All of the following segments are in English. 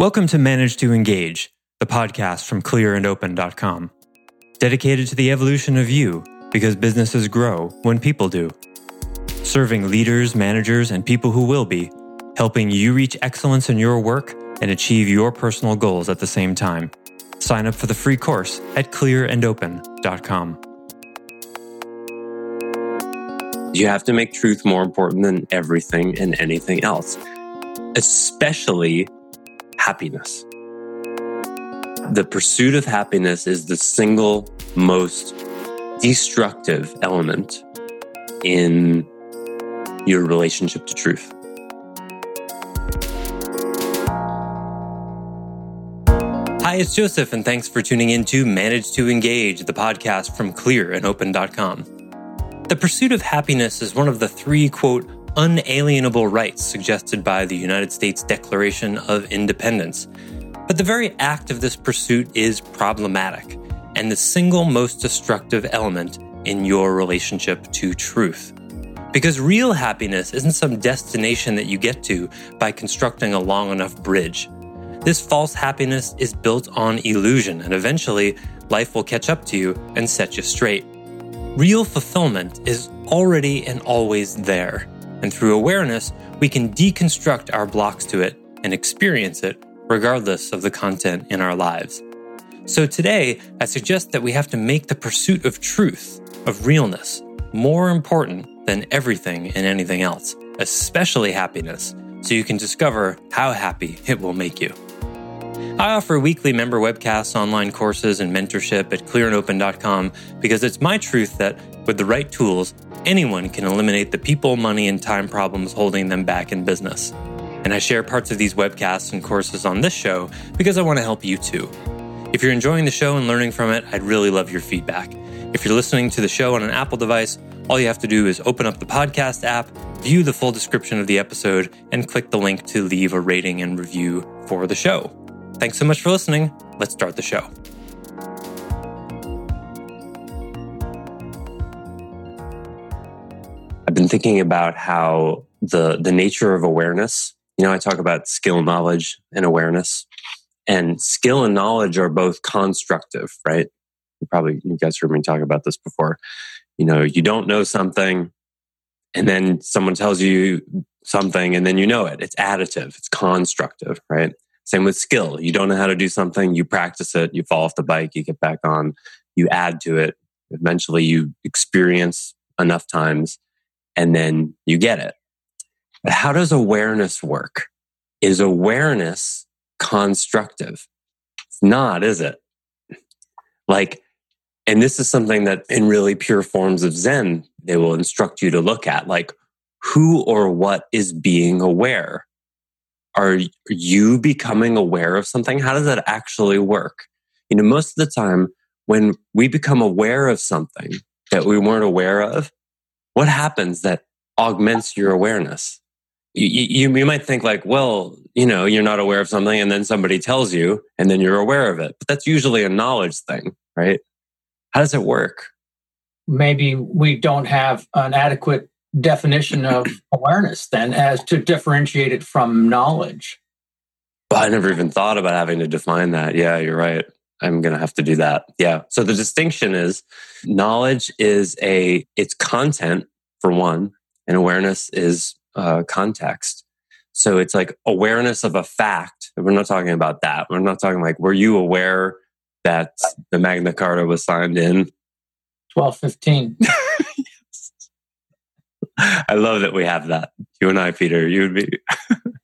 Welcome to Manage to Engage, the podcast from clearandopen.com. Dedicated to the evolution of you because businesses grow when people do. Serving leaders, managers, and people who will be, helping you reach excellence in your work and achieve your personal goals at the same time. Sign up for the free course at clearandopen.com. You have to make truth more important than everything and anything else, especially happiness. The pursuit of happiness is the single most destructive element in your relationship to truth. Hi, it's Joseph, and thanks for tuning in to Manage to Engage, the podcast from clearandopen.com. The pursuit of happiness is one of the three, quote, unalienable rights suggested by the United States Declaration of Independence. But the very act of this pursuit is problematic and the single most destructive element in your relationship to truth. Because real happiness isn't some destination that you get to by constructing a long enough bridge. This false happiness is built on illusion, and eventually, life will catch up to you and set you straight. Real fulfillment is already and always there. And through awareness, we can deconstruct our blocks to it and experience it regardless of the content in our lives. So today, I suggest that we have to make the pursuit of truth, of realness, more important than everything and anything else, especially happiness, so you can discover how happy it will make you. I offer weekly member webcasts, online courses, and mentorship at clearandopen.com because it's my truth that with the right tools, anyone can eliminate the people, money, and time problems holding them back in business. And I share parts of these webcasts and courses on this show because I want to help you too. If you're enjoying the show and learning from it, I'd really love your feedback. If you're listening to the show on an Apple device, all you have to do is open up the podcast app, view the full description of the episode, and click the link to leave a rating and review for the show. Thanks so much for listening. Let's start the show. Thinking about how the the nature of awareness, you know, I talk about skill, knowledge, and awareness. And skill and knowledge are both constructive, right? You probably you guys heard me talk about this before. You know, you don't know something and then someone tells you something and then you know it. It's additive, it's constructive, right? Same with skill. You don't know how to do something, you practice it, you fall off the bike, you get back on, you add to it. Eventually, you experience enough times and then you get it. But how does awareness work? Is awareness constructive? It's not, is it? Like, and this is something that in really pure forms of Zen, they will instruct you to look at like, who or what is being aware? are you becoming aware of something? How does that actually work? You know, most of the time when we become aware of something that we weren't aware of, what happens that augments your awareness? You, you, you might think like, well, you know, you're not aware of something and then somebody tells you and then you're aware of it. But that's usually a knowledge thing, right? How does it work? Maybe we don't have an adequate definition of awareness then as to differentiate it from knowledge. Well, I never even thought about having to define that. Yeah, you're right. I'm going to have to do that. Yeah. So the distinction is knowledge is a, it's content for one, and awareness is uh, context. So it's like awareness of a fact. We're not talking about that. We're not talking like, were you aware that the Magna Carta was signed in 1215? I love that we have that. You and I, Peter, you would be.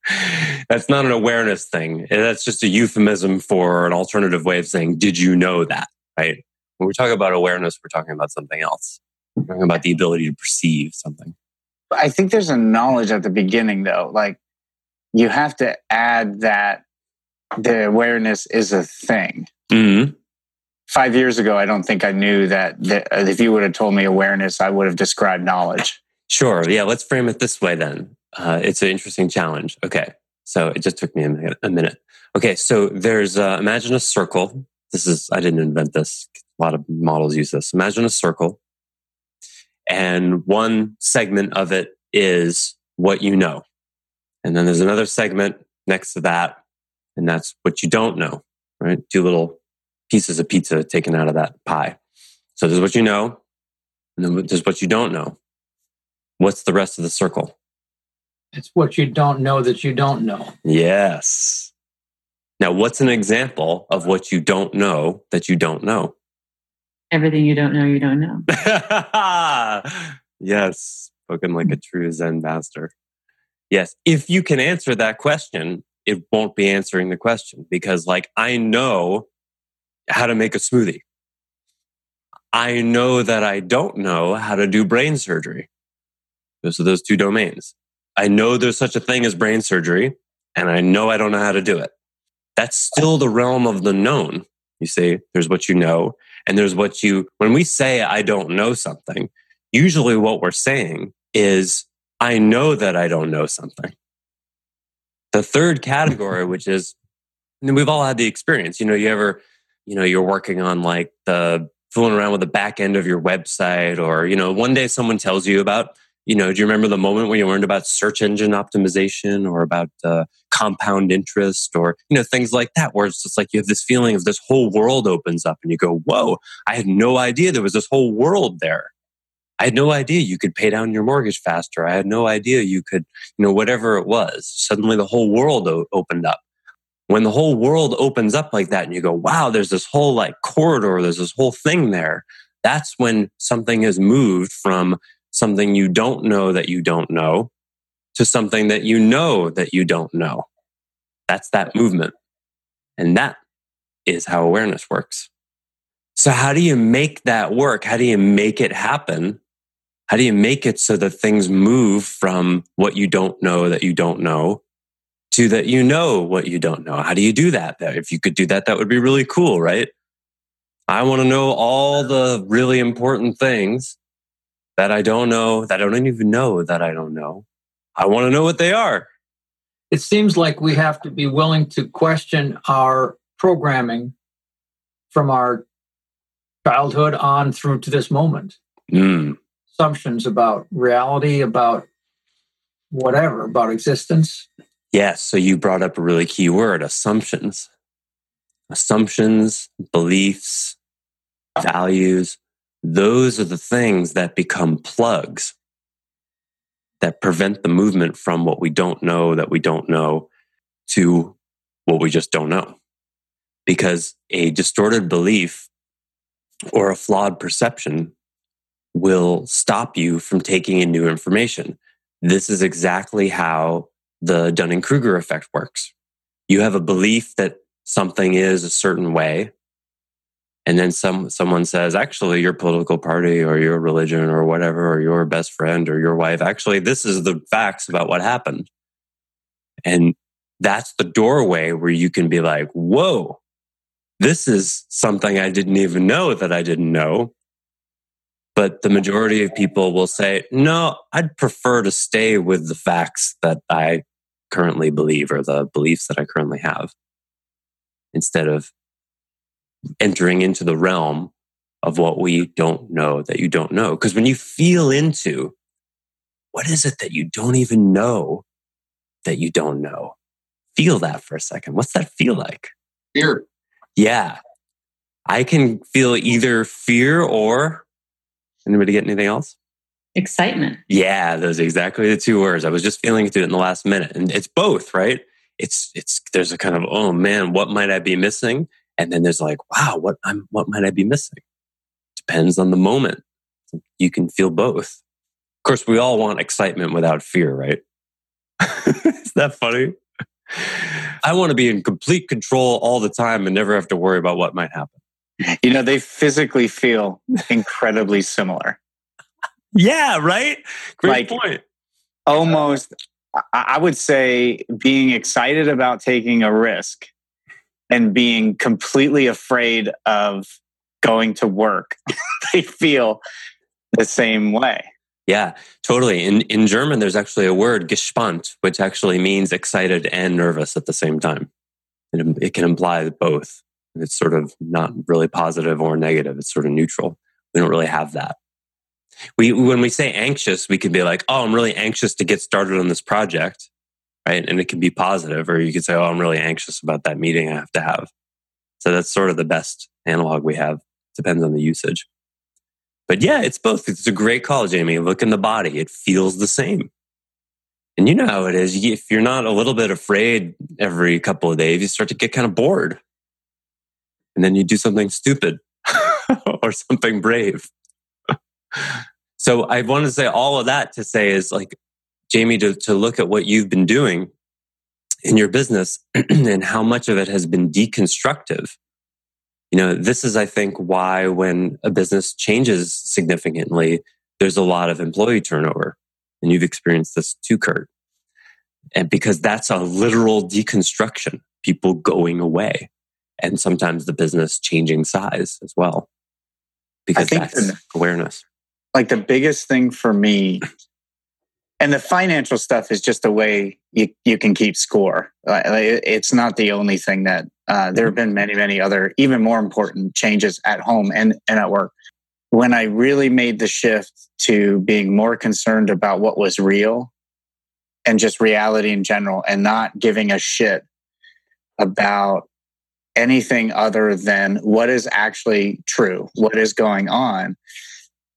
that's not an awareness thing. That's just a euphemism for an alternative way of saying, did you know that? Right? When we talk about awareness, we're talking about something else. We're talking about the ability to perceive something. I think there's a knowledge at the beginning, though. Like you have to add that the awareness is a thing. Mm-hmm. Five years ago, I don't think I knew that, that if you would have told me awareness, I would have described knowledge. Sure. Yeah. Let's frame it this way then. Uh, it's an interesting challenge. Okay. So it just took me a minute. Okay. So there's, uh, imagine a circle. This is, I didn't invent this. A lot of models use this. Imagine a circle. And one segment of it is what you know. And then there's another segment next to that And that's what you don't know, right? Two little pieces of pizza taken out of that pie. So there's what you know, and then there's what you don't know. What's the rest of the circle? It's what you don't know that you don't know. Yes. Now, what's an example of what you don't know that you don't know? Everything you don't know, you don't know. yes, spoken like a true Zen master. Yes, if you can answer that question, it won't be answering the question because, like, I know how to make a smoothie. I know that I don't know how to do brain surgery. Those are those two domains. I know there's such a thing as brain surgery, and I know I don't know how to do it. That's still the realm of the known. You see, there's what you know, and there's what you, when we say I don't know something, usually what we're saying is I know that I don't know something. The third category, which is, and we've all had the experience, you know, you ever, you know, you're working on like the fooling around with the back end of your website, or, you know, one day someone tells you about you know, do you remember the moment when you learned about search engine optimization or about uh, compound interest or, you know, things like that, where it's just like you have this feeling of this whole world opens up and you go, whoa, I had no idea there was this whole world there. I had no idea you could pay down your mortgage faster. I had no idea you could, you know, whatever it was. Suddenly the whole world o- opened up. When the whole world opens up like that and you go, wow, there's this whole like corridor, there's this whole thing there. That's when something has moved from something you don't know that you don't know to something that you know that you don't know. That's that movement. And that is how awareness works. So, how do you make that work? How do you make it happen? How do you make it so that things move from what you don't know that you don't know to that you know what you don't know? How do you do that? If you could do that, that would be really cool, right? I want to know all the really important things that I don't know, that I don't even know that I don't know. I want to know what they are. It seems like we have to be willing to question our programming from our childhood on through to this moment. Mm. Assumptions about reality, about whatever, about existence. Yes. So you brought up a really key word assumptions. Assumptions, beliefs, values those are the things that become plugs that prevent the movement from what we don't know that we don't know to what we just don't know. Because a distorted belief or a flawed perception will stop you from taking in new information. This is exactly how the Dunning Kruger effect works. You have a belief that something is a certain way, and then some someone says actually your political party or your religion or whatever or your best friend or your wife actually this is the facts about what happened. And that's the doorway where you can be like whoa this is something i didn't even know that i didn't know. But the majority of people will say no i'd prefer to stay with the facts that i currently believe or the beliefs that i currently have instead of entering into the realm of what we don't know that you don't know. Because when you feel into what is it that you don't even know that you don't know, feel that for a second. What's that feel like? Fear. Yeah. I can feel either fear or anybody get anything else? Excitement. Yeah, those are exactly the two words. I was just feeling through it in the last minute. And it's both, right? It's it's there's a kind of, oh man, what might I be missing? And then there's like, wow, what I'm, what might I be missing? Depends on the moment. You can feel both. Of course, we all want excitement without fear, right? Is that funny? I want to be in complete control all the time and never have to worry about what might happen. You know, they physically feel incredibly similar. Yeah, right? Great Like- point. Almost, I- I would say, being excited about taking a risk and being completely afraid of going to work, they feel the same way. Yeah, totally. In in German, there's actually a word gespannt, which actually means excited and nervous at the same time. It, it can imply both. It's sort of not really positive or negative. It's sort of neutral. We don't really have that. We when we say anxious, we could be like, "Oh, I'm really anxious to get started on this project," right? And it can be positive, or you could say, oh, I'm really anxious about that meeting I have to have. So that's sort of the best analog we have. Depends on the usage. But yeah, it's both. It's a great call, Jamie. Look in the body. It feels the same. And you know how it is. If you're not a little bit afraid every couple of days, you start to get kind of bored. And then you do something stupid or something brave. so I want to say all of that to say is like, Jamie, to, to look at what you've been doing in your business and how much of it has been deconstructive. You know, this is, I think, why when a business changes significantly, there's a lot of employee turnover. And you've experienced this too, Kurt. And because that's a literal deconstruction, people going away and sometimes the business changing size as well. Because that's the, awareness. Like the biggest thing for me and the financial stuff is just a way you, you can keep score. It's not the only thing that uh, there have been many, many other even more important changes at home and, and at work. When I really made the shift to being more concerned about what was real and just reality in general and not giving a shit about anything other than what is actually true, what is going on,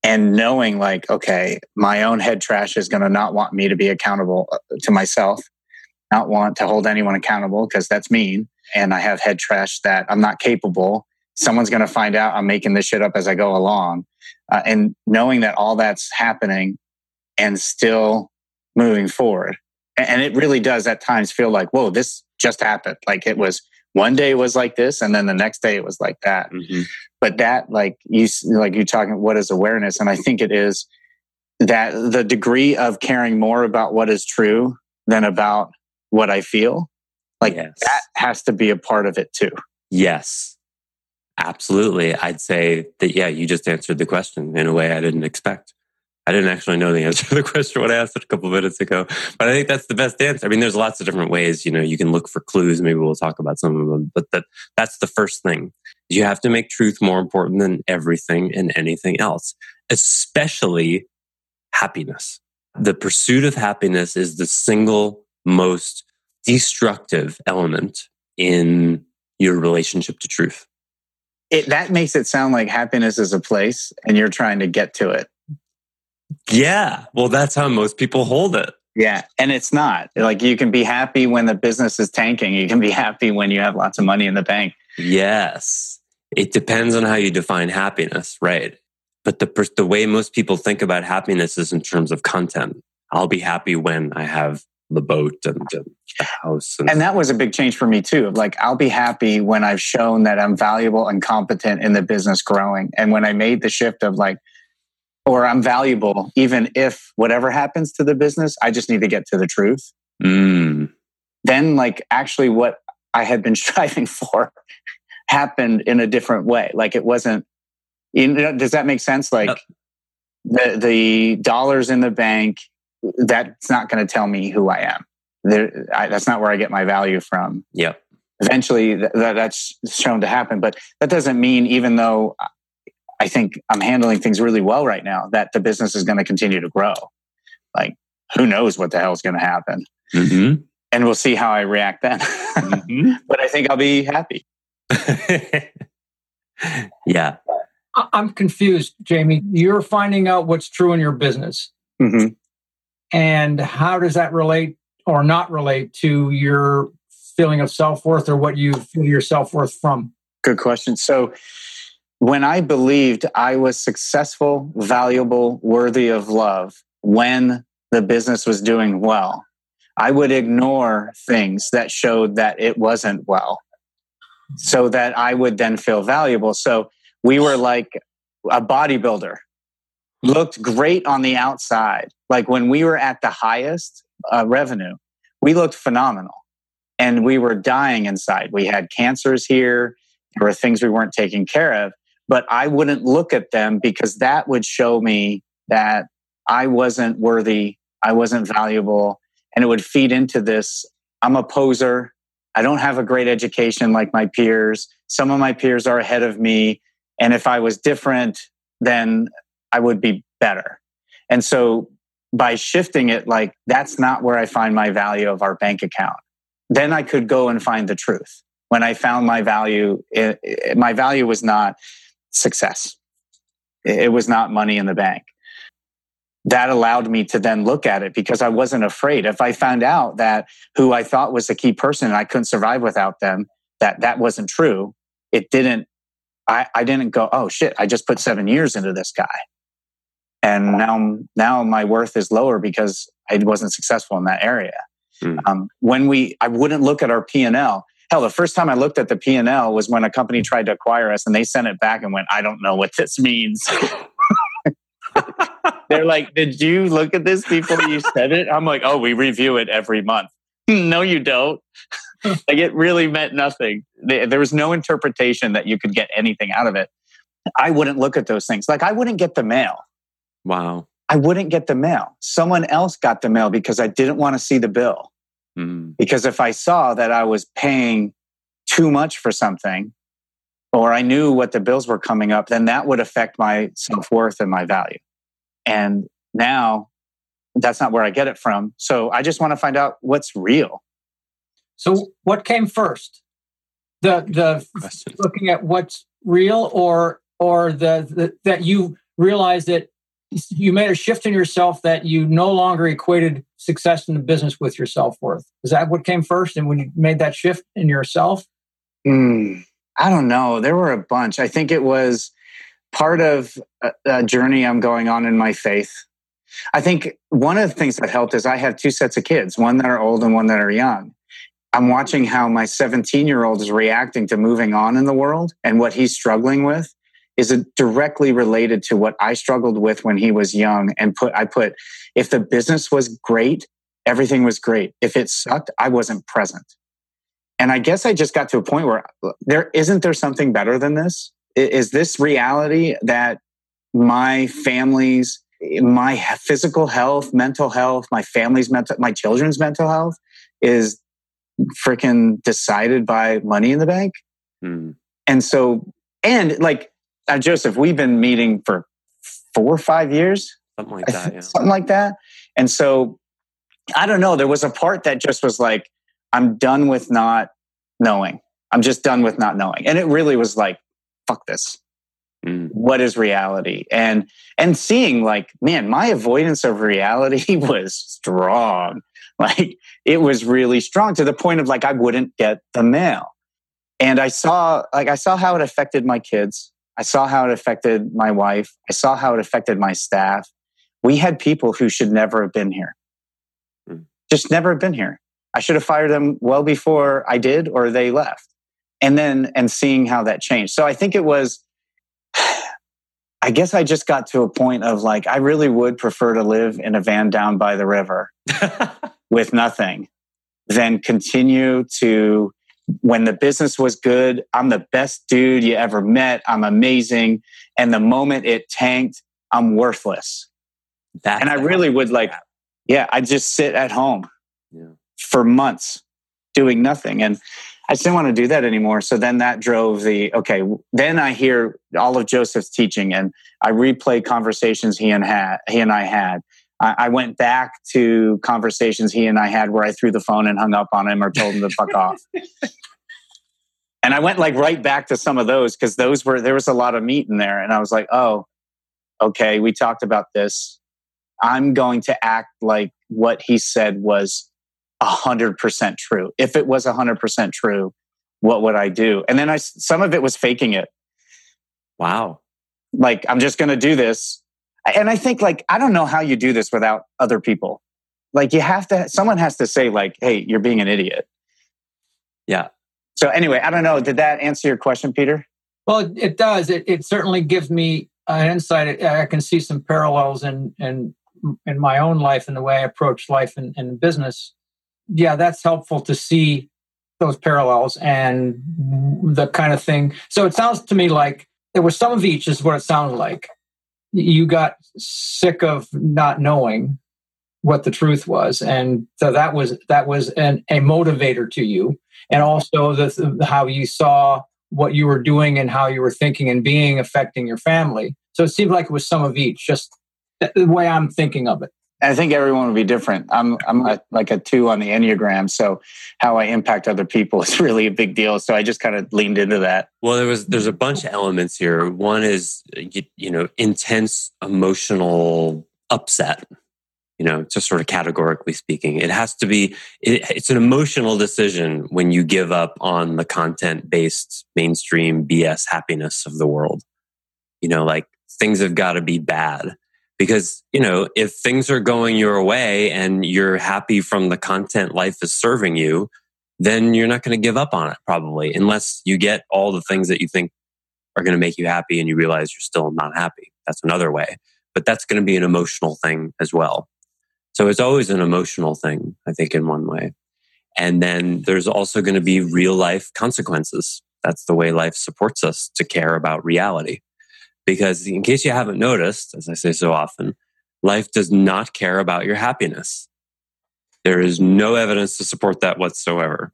and knowing like okay my own head trash is going to not want me to be accountable uh, to myself not want to hold anyone accountable because that's mean and i have head trash that i'm not capable. Someone's going to find out i'm making this shit up as i go along. Uh, and knowing that all that's happening and still moving forward and it really does at times feel like whoa this just happened. Like it was one day was like this and then the next day it was like that. Mm-hmm. But that like you like you talking what is awareness? And i think it is that the degree of caring more about what is true than about what i feel like yes. that has to be a part of it too. Yes. Absolutely. I'd say that yeah you just answered the question in a way i didn't expect I didn't actually know the answer to the question when I asked it a couple of minutes ago, but I think that's the best answer. I mean, there's lots of different ways. You know, you can look for clues. Maybe we'll talk about some of them, but that that's the first thing. You have to make truth more important than everything and anything else, especially happiness. The pursuit of happiness is the single most destructive element in your relationship to truth. It, that makes it sound like happiness is a place and you're trying to get to it. Yeah. Well, that's how most people hold it. Yeah. And it's not like you can be happy when the business is tanking. You can be happy when you have lots of money in the bank. Yes. It depends on how you define happiness, right? But the, the way most people think about happiness is in terms of content. I'll be happy when I have the boat and the house. And, and that was a big change for me too. Like, I'll be happy when I've shown that I'm valuable and competent in the business growing. And when I made the shift of like, or I'm valuable, even if whatever happens to the business, I just need to get to the truth. Mm. Then, like, actually, what I had been striving for happened in a different way. Like, it wasn't, you know, does that make sense? Like, the, the dollars in the bank, that's not going to tell me who I am. There, I, that's not where I get my value from. Yeah. Eventually, th- that's shown to happen, but that doesn't mean even though I think I'm handling things really well right now, that the business is going to continue to grow. Like, who knows what the hell is going to happen? Mm-hmm. And we'll see how I react then. mm-hmm. But I think I'll be happy. yeah. I'm confused, Jamie. You're finding out what's true in your business. Mm-hmm. And how does that relate or not relate to your feeling of self worth or what you feel your self worth from? Good question. So, when I believed I was successful, valuable, worthy of love when the business was doing well, I would ignore things that showed that it wasn't well so that I would then feel valuable. So we were like a bodybuilder, looked great on the outside. Like when we were at the highest uh, revenue, we looked phenomenal and we were dying inside. We had cancers here. There were things we weren't taking care of but I wouldn't look at them because that would show me that I wasn't worthy, I wasn't valuable, and it would feed into this I'm a poser. I don't have a great education like my peers. Some of my peers are ahead of me. And if I was different, then I would be better. And so by shifting it, like that's not where I find my value of our bank account. Then I could go and find the truth. When I found my value, it, it, my value was not success. It, was not money in the bank. That allowed me to then look at it because I wasn't afraid. If I found out that who I thought was a key person and I couldn't survive without them, that that wasn't true, it didn't I, I didn't go, oh shit, I just put seven years into this guy. And now, now my worth is lower because I wasn't successful in that area. Mm. Um, when we, I wouldn't look at our P and L. Hell, the first time I looked at the P and L was when a company tried to acquire us, and they sent it back and went, "I don't know what this means." They're like, "Did you look at this before you said it?" I'm like, "Oh, we review it every month." no, you don't. like it really meant nothing. There was no interpretation that you could get anything out of it. I wouldn't look at those things. Like I wouldn't get the mail. Wow. I wouldn't get the mail. Someone else got the mail because I didn't want to see the bill. Mm. Because if I saw that I was paying too much for something, or I knew what the bills were coming up, then that would affect my self worth and my value. And now that's not where I get it from. So I just want to find out what's real. So what came first? The the Question. looking at what's real or or the, the that you realized that you made a shift in yourself that you no longer equated success in the business with your self-worth. Is that what came first and when you made that shift in yourself? Mm, I don't know. There were a bunch. I think it was part of a, a journey I'm going on in my faith. I think one of the things that helped is I have two sets of kids, one that are old and one that are young. I'm watching how my 17 year old is reacting to moving on in the world and what he's struggling with is it directly related to what I struggled with when he was young. And put, I put, if the business was great, everything was great. If it sucked, I wasn't present. And I guess I just got to a point where there isn't there something better than this? Is this reality that my family's, my physical health, mental health, my family's mental, my children's mental health is freaking decided by money in the bank. Mm. And so, and like uh, Joseph, we've been meeting for four or five years, something like that, yeah. something like that. And so, I don't know. There was a part that just was like, I'm done with not knowing. I'm just done with not knowing. And it really was like, fuck this. Mm. What is reality? And and seeing like, man, my avoidance of reality was strong. Like it was really strong to the point of like I wouldn't get the mail. And I saw like I saw how it affected my kids. I saw how it affected my wife. I saw how it affected my staff. We had people who should never have been here. Mm. Just never have been here. I should have fired them well before I did or they left. And then and seeing how that changed. So I think it was I guess I just got to a point of like, I really would prefer to live in a van down by the river with nothing than continue to when the business was good i'm the best dude you ever met. I'm amazing. And the moment it tanked i'm worthless. That's and i really would like yeah i just sit at home yeah. for months doing nothing. And i just didn't want to do that anymore. So then that drove the okay then i hear all of joseph's teaching and i replay conversations he and had he and i had. I, went back to conversations he and I had where I threw the phone and hung up on him or told him to fuck off. And I went like right back to some of those because those were there was a lot of meat in there. And I was like, oh, okay, we talked about this. I'm going to act like what he said was a hundred percent true. If it was a hundred percent true, what would I do? And then I some of it was faking it. Wow. Like I'm just going to do this and I think like I don't know how you do this without other people. Like you have to someone has to say like, "Hey, you're being an idiot." Yeah. So anyway, I don't know. Did that answer your question, Peter? Well, it does. It, it certainly gives me an insight. I can see some parallels in in in my own life and the way I approach life and, and business. Yeah, that's helpful to see those parallels and the kind of thing. So it sounds to me like there was some of each, is what it sounds like you got sick of not knowing what the truth was and so that was that was an, a motivator to you and also the, how you saw what you were doing and how you were thinking and being affecting your family so it seemed like it was some of each just the way i'm thinking of it I think everyone will be different. I'm I'm a, like a two on the enneagram, so how I impact other people is really a big deal. So I just kind of leaned into that. Well, there was there's a bunch of elements here. One is you, you know intense emotional upset. You know, just sort of categorically speaking, it has to be. It, it's an emotional decision when you give up on the content based mainstream BS happiness of the world. You know, like things have got to be bad because you know if things are going your way and you're happy from the content life is serving you then you're not going to give up on it probably unless you get all the things that you think are going to make you happy and you realize you're still not happy that's another way but that's going to be an emotional thing as well so it's always an emotional thing i think in one way and then there's also going to be real life consequences that's the way life supports us to care about reality because, in case you haven't noticed, as I say so often, life does not care about your happiness. There is no evidence to support that whatsoever.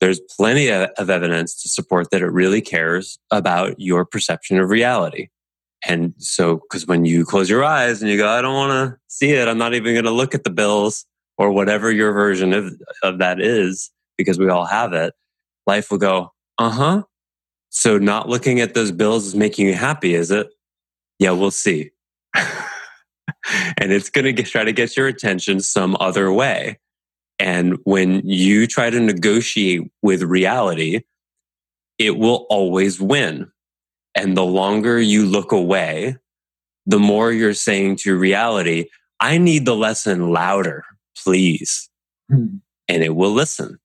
There's plenty of evidence to support that it really cares about your perception of reality. And so, because when you close your eyes and you go, I don't want to see it, I'm not even going to look at the bills or whatever your version of, of that is, because we all have it, life will go, uh huh, so not looking at those bills is making you happy, is it? Yeah, we'll see. and it's going to try to get your attention some other way. And when you try to negotiate with reality, it will always win. And the longer you look away, the more you're saying to reality, I need the lesson louder, please. Hmm. And it will listen.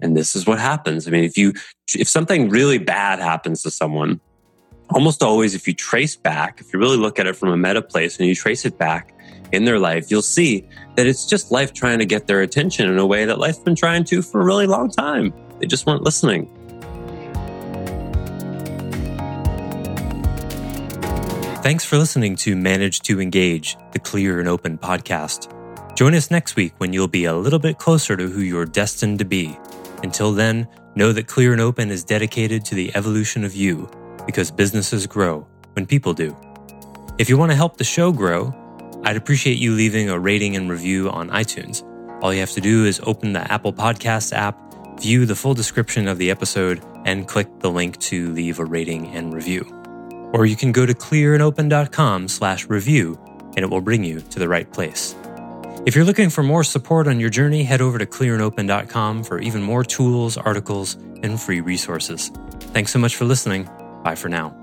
And this is what happens. I mean, if you, if something really bad happens to someone, almost always, if you trace back, if you really look at it from a meta place and you trace it back in their life, you'll see that it's just life trying to get their attention in a way that life's been trying to for a really long time. They just weren't listening. Thanks for listening to Manage to Engage, the Clear and Open podcast. Join us next week when you'll be a little bit closer to who you're destined to be. Until then, know that Clear and Open is dedicated to the evolution of you because businesses grow when people do. If you want to help the show grow, I'd appreciate you leaving a rating and review on iTunes. All you have to do is open the Apple Podcasts app, view the full description of the episode, and click the link to leave a rating and review. Or you can go to clearandopen.com slash review and it will bring you to the right place. If you're looking for more support on your journey, head over to clearandopen.com for even more tools, articles, and free resources. Thanks so much for listening. Bye for now.